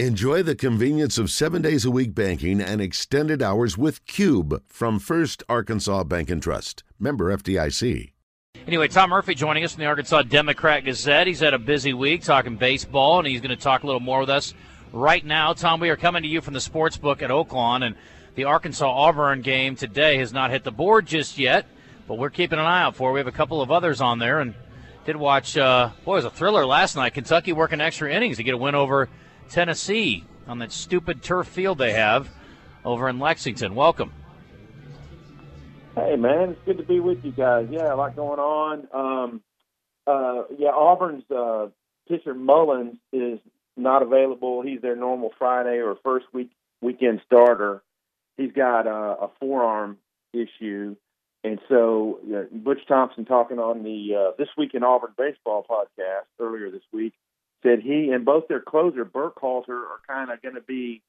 Enjoy the convenience of seven days a week banking and extended hours with Cube from First Arkansas Bank and Trust. Member FDIC. Anyway, Tom Murphy joining us from the Arkansas Democrat Gazette. He's had a busy week talking baseball, and he's going to talk a little more with us right now. Tom, we are coming to you from the sports book at Oaklawn, and the Arkansas Auburn game today has not hit the board just yet, but we're keeping an eye out for. It. We have a couple of others on there, and did watch. Uh, boy, it was a thriller last night. Kentucky working extra innings to get a win over Tennessee on that stupid turf field they have over in Lexington. Welcome. Hey, man, it's good to be with you guys. Yeah, a lot going on. Um, uh, yeah, Auburn's uh, pitcher Mullins is not available. He's their normal Friday or first week weekend starter. He's got uh, a forearm issue, and so Butch Thompson talking on the uh, this week in Auburn baseball podcast earlier this week said he and both their closer Burkhalter are kind of going to be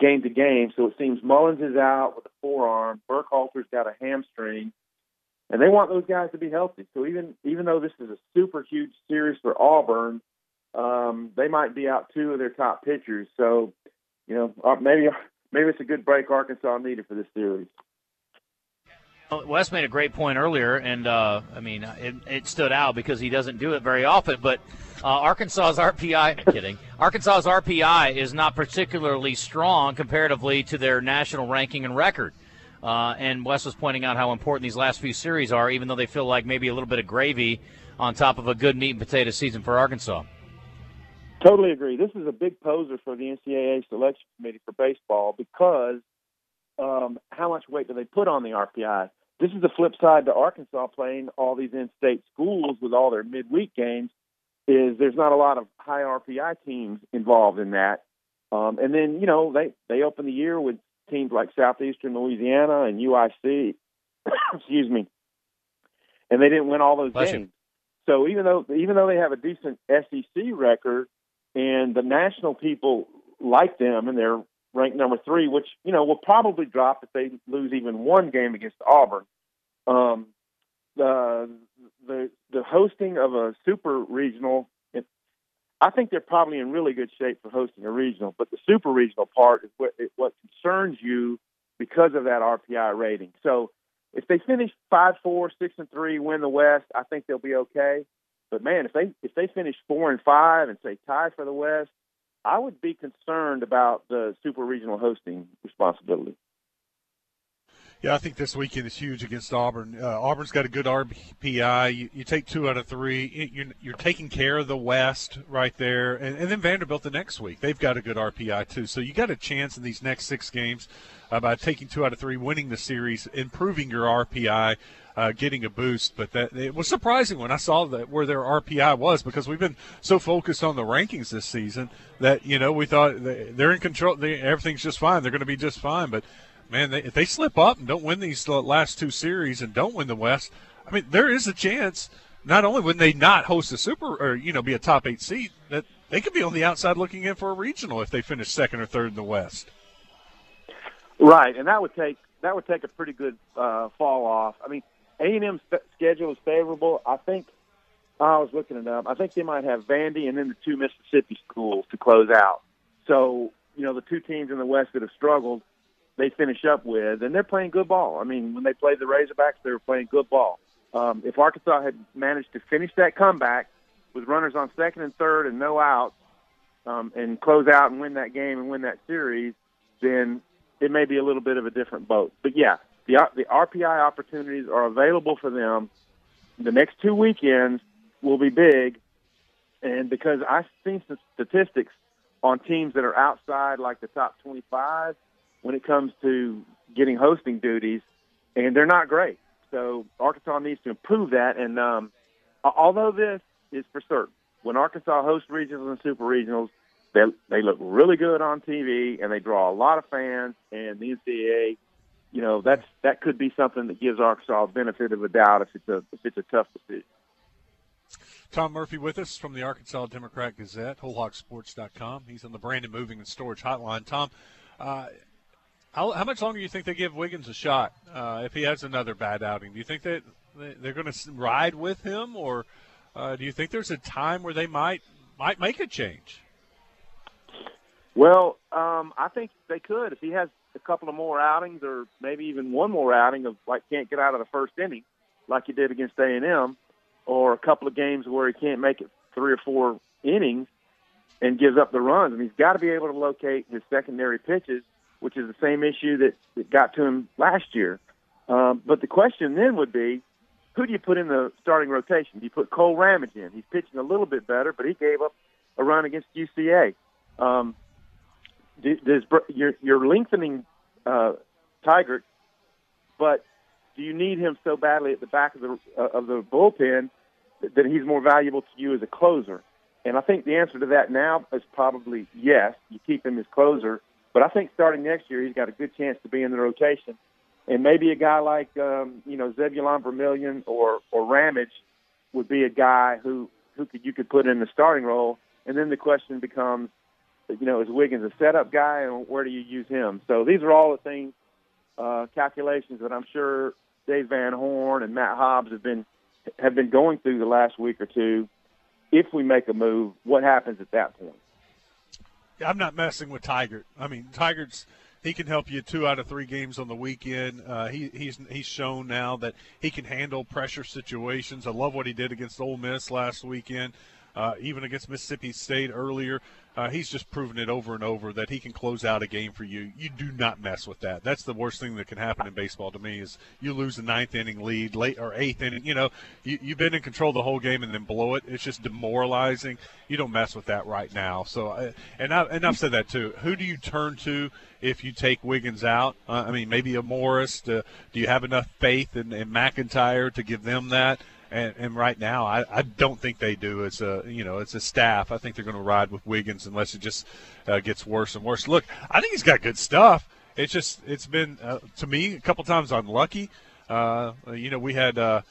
game to game. So it seems Mullins is out with a forearm. Burkhalter's got a hamstring, and they want those guys to be healthy. So even even though this is a super huge series for Auburn, um, they might be out two of their top pitchers. So you know uh, maybe maybe it's a good break Arkansas needed for this series. Wes made a great point earlier, and uh, I mean, it, it, stood out because he doesn't do it very often. But uh, Arkansas's RPI, kidding, Arkansas's RPI is not particularly strong comparatively to their national ranking and record. Uh, and Wes was pointing out how important these last few series are, even though they feel like maybe a little bit of gravy on top of a good meat and potato season for Arkansas. Totally agree. This is a big poser for the NCAA selection committee for baseball because um, how much weight do they put on the RPI? This is the flip side to Arkansas playing all these in-state schools with all their midweek games. Is there's not a lot of high RPI teams involved in that, um, and then you know they they open the year with teams like Southeastern Louisiana and UIC, excuse me, and they didn't win all those Bless games. You. So even though even though they have a decent SEC record, and the national people like them, and they're ranked number three, which you know will probably drop if they lose even one game against Auburn. Um, the the the hosting of a super regional, it, I think they're probably in really good shape for hosting a regional. But the super regional part is what it, what concerns you because of that RPI rating. So if they finish five, four, six, and three, win the West, I think they'll be okay. But man, if they if they finish four and five and say tie for the West, I would be concerned about the super regional hosting responsibility. Yeah, I think this weekend is huge against Auburn. Uh, Auburn's got a good RPI. You, you, take two out of three. You're, you're taking care of the West right there, and, and, then Vanderbilt the next week. They've got a good RPI too. So you got a chance in these next six games uh, by taking two out of three, winning the series, improving your RPI uh, getting a boost. But that it was surprising when I saw that where their RPI was because we've been so focused on the rankings this season that you know we thought they're in control. They, everything's just fine. They're going to be just fine. But man, they, if they slip up and don't win these last two series and don't win the West, I mean, there is a chance. Not only would they not host a super or you know be a top eight seed, that they could be on the outside looking in for a regional if they finish second or third in the West. Right, and that would take that would take a pretty good uh, fall off. I mean, a&M's schedule is favorable. I think I was looking it up. I think they might have Vandy and then the two Mississippi schools to close out. So you know the two teams in the West that have struggled, they finish up with, and they're playing good ball. I mean, when they played the Razorbacks, they were playing good ball. Um, if Arkansas had managed to finish that comeback with runners on second and third and no outs, um, and close out and win that game and win that series, then it may be a little bit of a different boat. But yeah, the the RPI opportunities are available for them. The next two weekends will be big, and because I've seen some statistics on teams that are outside like the top 25 when it comes to getting hosting duties, and they're not great. So Arkansas needs to improve that. And um, although this is for certain, when Arkansas hosts regionals and super regionals, they they look really good on TV and they draw a lot of fans. And the NCAA you know that's that could be something that gives Arkansas a benefit of a doubt if it's a if it's a tough decision. Tom Murphy with us from the Arkansas Democrat Gazette, WholeHogSports.com. He's on the Brandon Moving and Storage Hotline. Tom, uh, how, how, much longer do you think they give Wiggins a shot uh, if he has another bad outing? Do you think that they're going to ride with him, or uh, do you think there's a time where they might might make a change? Well, um, I think they could if he has a couple of more outings, or maybe even one more outing of like can't get out of the first inning, like he did against A and M, or a couple of games where he can't make it three or four innings and gives up the runs. And he's got to be able to locate his secondary pitches, which is the same issue that, that got to him last year. Um, but the question then would be, who do you put in the starting rotation? Do you put Cole Ramage in? He's pitching a little bit better, but he gave up a run against UCA. Um, does you're, you're lengthening uh, Tygart, but do you need him so badly at the back of the uh, of the bullpen that he's more valuable to you as a closer? And I think the answer to that now is probably yes. You keep him as closer, but I think starting next year he's got a good chance to be in the rotation. And maybe a guy like um, you know Zebulon Vermillion or or Ramage would be a guy who who could you could put in the starting role. And then the question becomes, you know, is Wiggins a setup guy, and where do you use him? So these are all the things, uh, calculations that I'm sure Dave Van Horn and Matt Hobbs have been have been going through the last week or two. If we make a move, what happens at that point? I'm not messing with Tygart. I mean, Tygart's he can help you two out of three games on the weekend. Uh, he, he's he's shown now that he can handle pressure situations. I love what he did against Ole Miss last weekend uh, even against Mississippi State earlier. Uh, he's just proven it over and over that he can close out a game for you. You do not mess with that. That's the worst thing that can happen in baseball to me is you lose a ninth inning lead, late or eighth inning. You know, you, you've been in control the whole game and then blow it. It's just demoralizing. You don't mess with that right now. So, uh, and I and I've said that too. Who do you turn to if you take Wiggins out? Uh, I mean, maybe a Morris. To, do you have enough faith in, in McIntyre to give them that? And, and right now, I, I don't think they do. It's a you know it's a staff. I think they're going to ride with Wiggins unless it just uh, gets worse and worse. Look, I think he's got good stuff. It's just it's been uh, to me a couple times unlucky. Uh, you know, we had uh,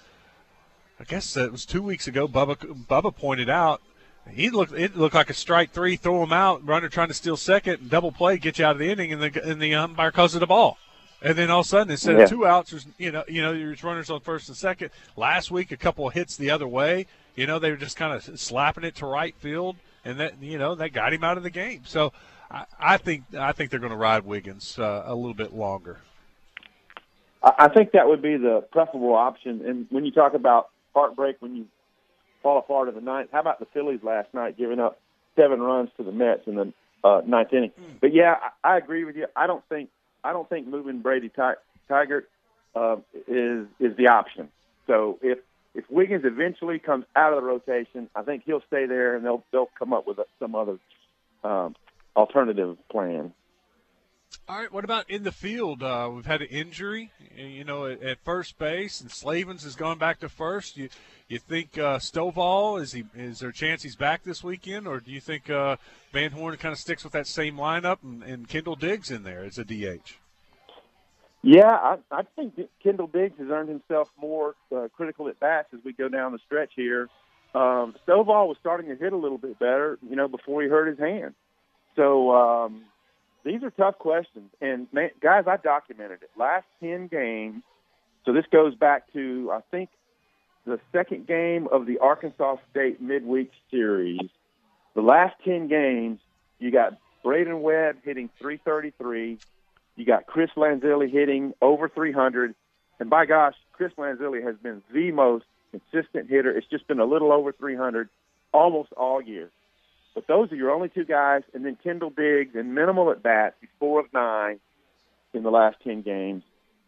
I guess it was two weeks ago. Bubba Bubba pointed out he looked it looked like a strike three, throw him out, runner trying to steal second, double play, get you out of the inning, and the and the umpire calls it a ball. And then all of a sudden, instead yeah. of two outs, there's you know you know there's runners on first and second. Last week, a couple of hits the other way. You know they were just kind of slapping it to right field, and that you know that got him out of the game. So I, I think I think they're going to ride Wiggins uh, a little bit longer. I think that would be the preferable option. And when you talk about heartbreak, when you fall apart in the ninth, how about the Phillies last night giving up seven runs to the Mets in the uh, ninth inning? Mm. But yeah, I, I agree with you. I don't think I don't think moving Brady Ty- Tygart uh, is is the option. So if if Wiggins eventually comes out of the rotation, I think he'll stay there, and they'll they'll come up with some other um, alternative plan. All right. What about in the field? Uh, we've had an injury, you know, at, at, first base, and Slavens has gone back to first. You you think uh, Stovall is he is there a chance he's back this weekend, or do you think uh, Van Horn kind of sticks with that same lineup and, and Kendall Diggs in there as a DH? Yeah, I, I think Kendall Diggs has earned himself more uh, critical at bats as we go down the stretch here. Um, Stovall was starting to hit a little bit better, you know, before he hurt his hand. So um, these are tough questions. And man, guys, I documented it. Last ten games. So this goes back to I think the second game of the Arkansas State midweek series. The last ten games, you got Brayden Webb hitting 333. You got Chris Lanzilli hitting over 300. And by gosh, Chris Lanzilli has been the most consistent hitter. It's just been a little over 300 almost all year. But those are your only two guys. And then Kendall Diggs and minimal at bats. He's four of nine in the last 10 games.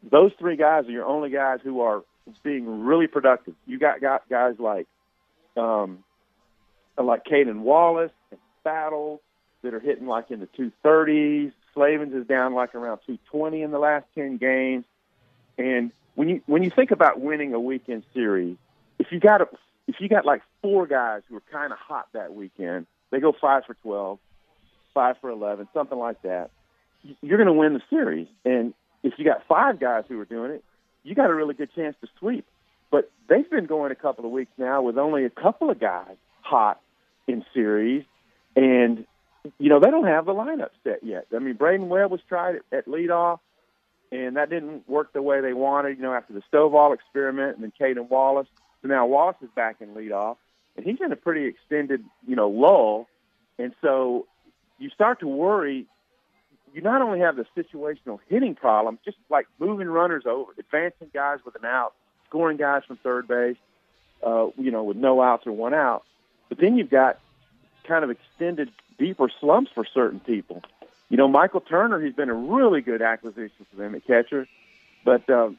Those three guys are your only guys who are being really productive. You got, got guys like um, like Cayden Wallace and Battle that are hitting like in the 230s. Slavens is down like around 220 in the last 10 games. And when you when you think about winning a weekend series, if you got a, if you got like four guys who are kind of hot that weekend, they go five for 12, five for 11, something like that. You're going to win the series. And if you got five guys who are doing it, you got a really good chance to sweep. But they've been going a couple of weeks now with only a couple of guys hot in series, and you know, they don't have the lineup set yet. I mean, Brayden Webb was tried at, leadoff, and that didn't work the way they wanted, you know, after the Stovall experiment and then Cayden Wallace. So now Wallace is back in leadoff, and he's in a pretty extended, you know, lull. And so you start to worry. You not only have the situational hitting problem, just like moving runners over, advancing guys with an out, scoring guys from third base, uh, you know, with no outs or one out. But then you've got kind of extended, deeper slumps for certain people. You know, Michael Turner, he's been a really good acquisition for them at catcher, but uh,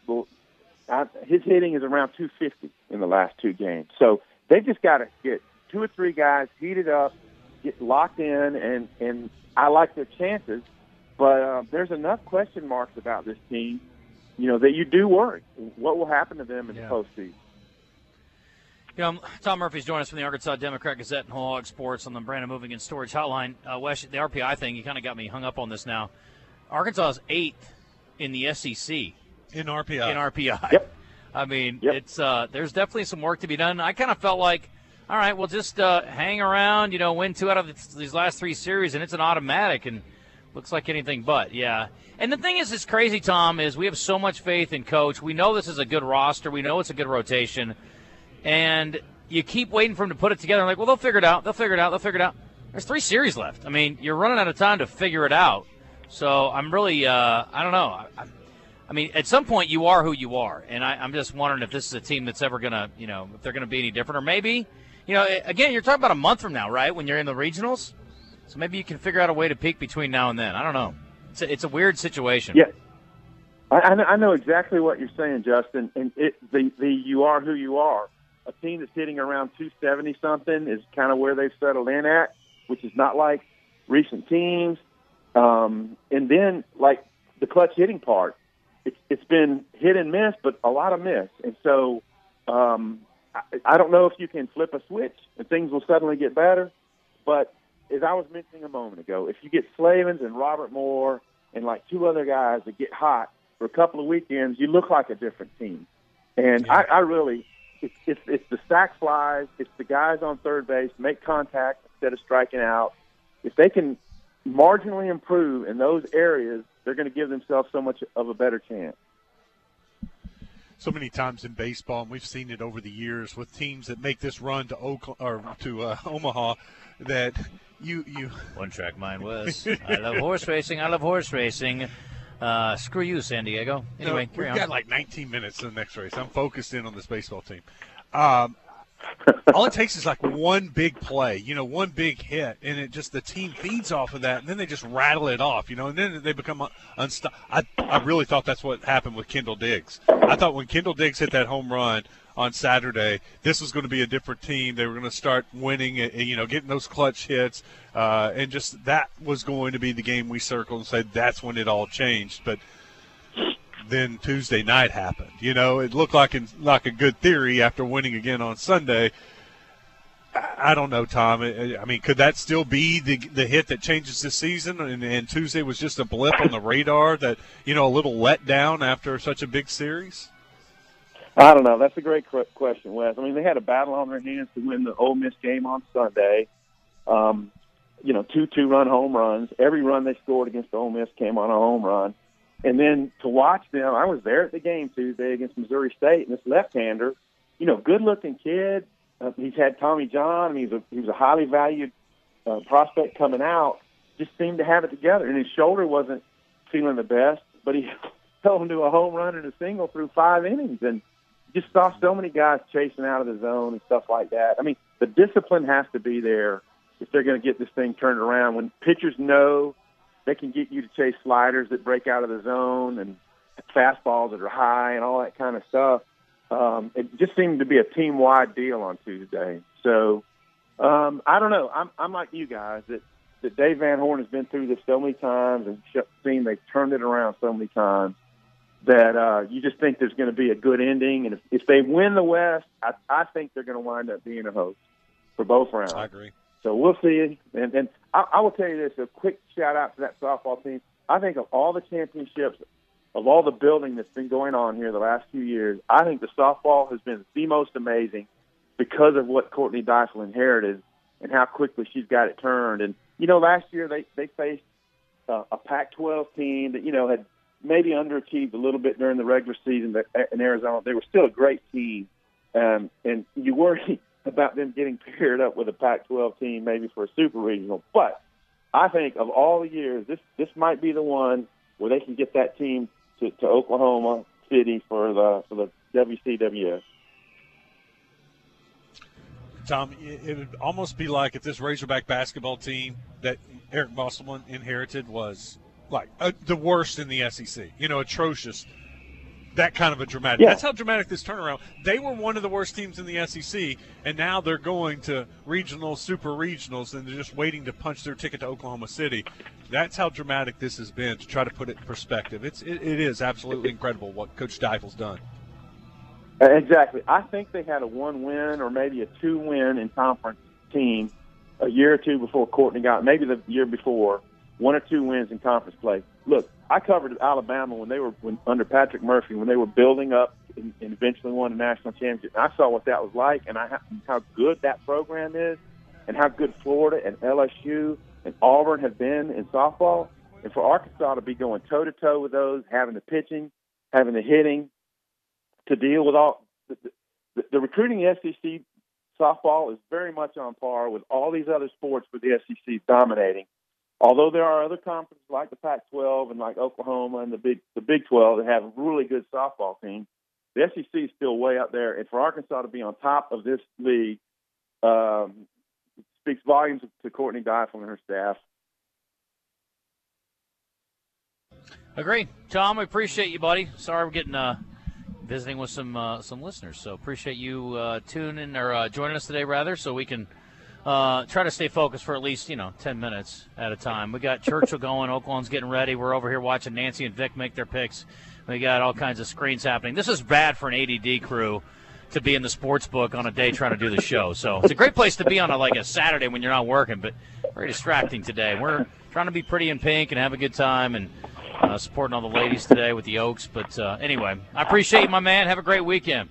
his hitting is around 250 in the last two games. So they've just got to get two or three guys heated up, get locked in, and and I like their chances. But uh, there's enough question marks about this team, you know, that you do worry what will happen to them in yeah. the postseason. You know, Tom Murphy's joining us from the Arkansas Democrat Gazette and Whole Hog Sports on the Brandon Moving and Storage Hotline. Uh, Wes, the RPI thing, you kind of got me hung up on this now. Arkansas is eighth in the SEC in RPI. In RPI. Yep. I mean, yep. it's uh, there's definitely some work to be done. I kind of felt like, all right, we'll just uh, hang around, you know, win two out of these last three series, and it's an automatic, and looks like anything but. Yeah. And the thing is, it's crazy, Tom, is we have so much faith in coach. We know this is a good roster. We know it's a good rotation, and you keep waiting for them to put it together. I'm like, well, they'll figure it out. They'll figure it out. They'll figure it out. There's three series left. I mean, you're running out of time to figure it out. So I'm really, uh, I don't know. I, I mean, at some point you are who you are, and I, am just wondering if this is a team that's ever gonna, you know, if they're gonna be any different, or maybe, you know, again, you're talking about a month from now, right? When you're in the regionals, so maybe you can figure out a way to peak between now and then. I don't know. It's a, it's a weird situation. Yeah, I, I know exactly what you're saying, Justin. And it, the the you are who you are. A team that's hitting around 270 something is kind of where they've settled in at, which is not like recent teams. Um, and then like the clutch hitting part it's, it's been hit and miss, but a lot of miss. And so um, I, I don't know if you can flip a switch and things will suddenly get better. But as I was mentioning a moment ago, if you get Slavens and Robert Moore and like two other guys that get hot for a couple of weekends, you look like a different team. And yeah. I, I really, it's, it's, it's the sack flies, it's the guys on third base make contact instead of striking out. If they can marginally improve in those areas, they're going to give themselves so much of a better chance. So many times in baseball, and we've seen it over the years with teams that make this run to Oaklawn or to uh, Omaha, that you you one track mind was I love horse racing. I love horse racing. Uh, screw you, San Diego. Anyway, no, we've on. got like 19 minutes in the next race. I'm focused in on this baseball team. Um, all it takes is like one big play, you know, one big hit, and it just the team feeds off of that, and then they just rattle it off, you know, and then they become unstoppable. I I really thought that's what happened with Kendall Diggs. I thought when Kendall Diggs hit that home run on Saturday, this was going to be a different team. They were going to start winning, you know, getting those clutch hits, uh, and just that was going to be the game we circled and said that's when it all changed. But then Tuesday night happened. You know, it looked like in, like a good theory after winning again on Sunday. I don't know, Tom. I mean, could that still be the the hit that changes the season? And, and Tuesday was just a blip on the radar that you know a little letdown after such a big series. I don't know. That's a great question, Wes. I mean, they had a battle on their hands to win the Ole Miss game on Sunday. Um, you know, two two-run home runs. Every run they scored against Ole Miss came on a home run. And then to watch them, I was there at the game Tuesday against Missouri State, and this left-hander, you know, good-looking kid. Uh, he's had Tommy John. I mean, he's a he was a highly valued uh, prospect coming out. Just seemed to have it together, and his shoulder wasn't feeling the best, but he held into a home run and a single through five innings, and just saw so many guys chasing out of the zone and stuff like that. I mean, the discipline has to be there if they're going to get this thing turned around. When pitchers know they can get you to chase sliders that break out of the zone and fastballs that are high and all that kind of stuff. Um, it just seemed to be a team wide deal on Tuesday. So um, I don't know. I'm, I'm like you guys that, that Dave Van Horn has been through this so many times and seen they've turned it around so many times that uh, you just think there's going to be a good ending. And if, if they win the West, I, I think they're going to wind up being a host for both rounds. I agree. So we'll see. And, and I, I will tell you this: a quick shout out to that softball team. I think of all the championships, of all the building that's been going on here the last few years, I think the softball has been the most amazing because of what Courtney Deifel inherited and how quickly she's got it turned. And you know, last year they they faced uh, a Pac-12 team that you know had maybe underachieved a little bit during the regular season in Arizona. They were still a great team, um, and you worry about them getting paired up with a Pac-12 team, maybe for a super regional. But I think of all the years, this this might be the one where they can get that team to, to Oklahoma City for the for the WCWS. Tom, it would almost be like if this Razorback basketball team that Eric Musselman inherited was like uh, the worst in the SEC. You know, atrocious. That kind of a dramatic. Yeah. That's how dramatic this turnaround. They were one of the worst teams in the SEC, and now they're going to regional, super regionals, and they're just waiting to punch their ticket to Oklahoma City. That's how dramatic this has been. To try to put it in perspective, it's it, it is absolutely incredible what Coach Deifel's done. Exactly. I think they had a one win or maybe a two win in conference team a year or two before Courtney got maybe the year before one or two wins in conference play. Look, I covered Alabama when they were when, under Patrick Murphy when they were building up and, and eventually won a national championship. And I saw what that was like and I how good that program is and how good Florida and LSU and Auburn have been in softball. And for Arkansas to be going toe to toe with those, having the pitching, having the hitting, to deal with all the, the, the recruiting in SEC softball is very much on par with all these other sports where the SEC dominating. Although there are other conferences like the Pac-12 and like Oklahoma and the Big the Big 12 that have really good softball teams, the SEC is still way up there. And for Arkansas to be on top of this league um, speaks volumes to Courtney Deifel and her staff. Agree, Tom. We appreciate you, buddy. Sorry we're getting uh, visiting with some uh, some listeners, so appreciate you uh, tuning or uh, joining us today, rather, so we can uh, try to stay focused for at least you know ten minutes at a time. We got Churchill going. Oaklawn's getting ready. We're over here watching Nancy and Vic make their picks. We got all kinds of screens happening. This is bad for an ADD crew to be in the sports book on a day trying to do the show. So it's a great place to be on a, like a Saturday when you're not working, but very distracting today. We're trying to be pretty in pink and have a good time and uh, supporting all the ladies today with the Oaks. But uh, anyway, I appreciate you, my man. Have a great weekend.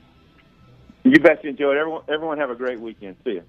You bet you enjoyed. Everyone, everyone have a great weekend. See you.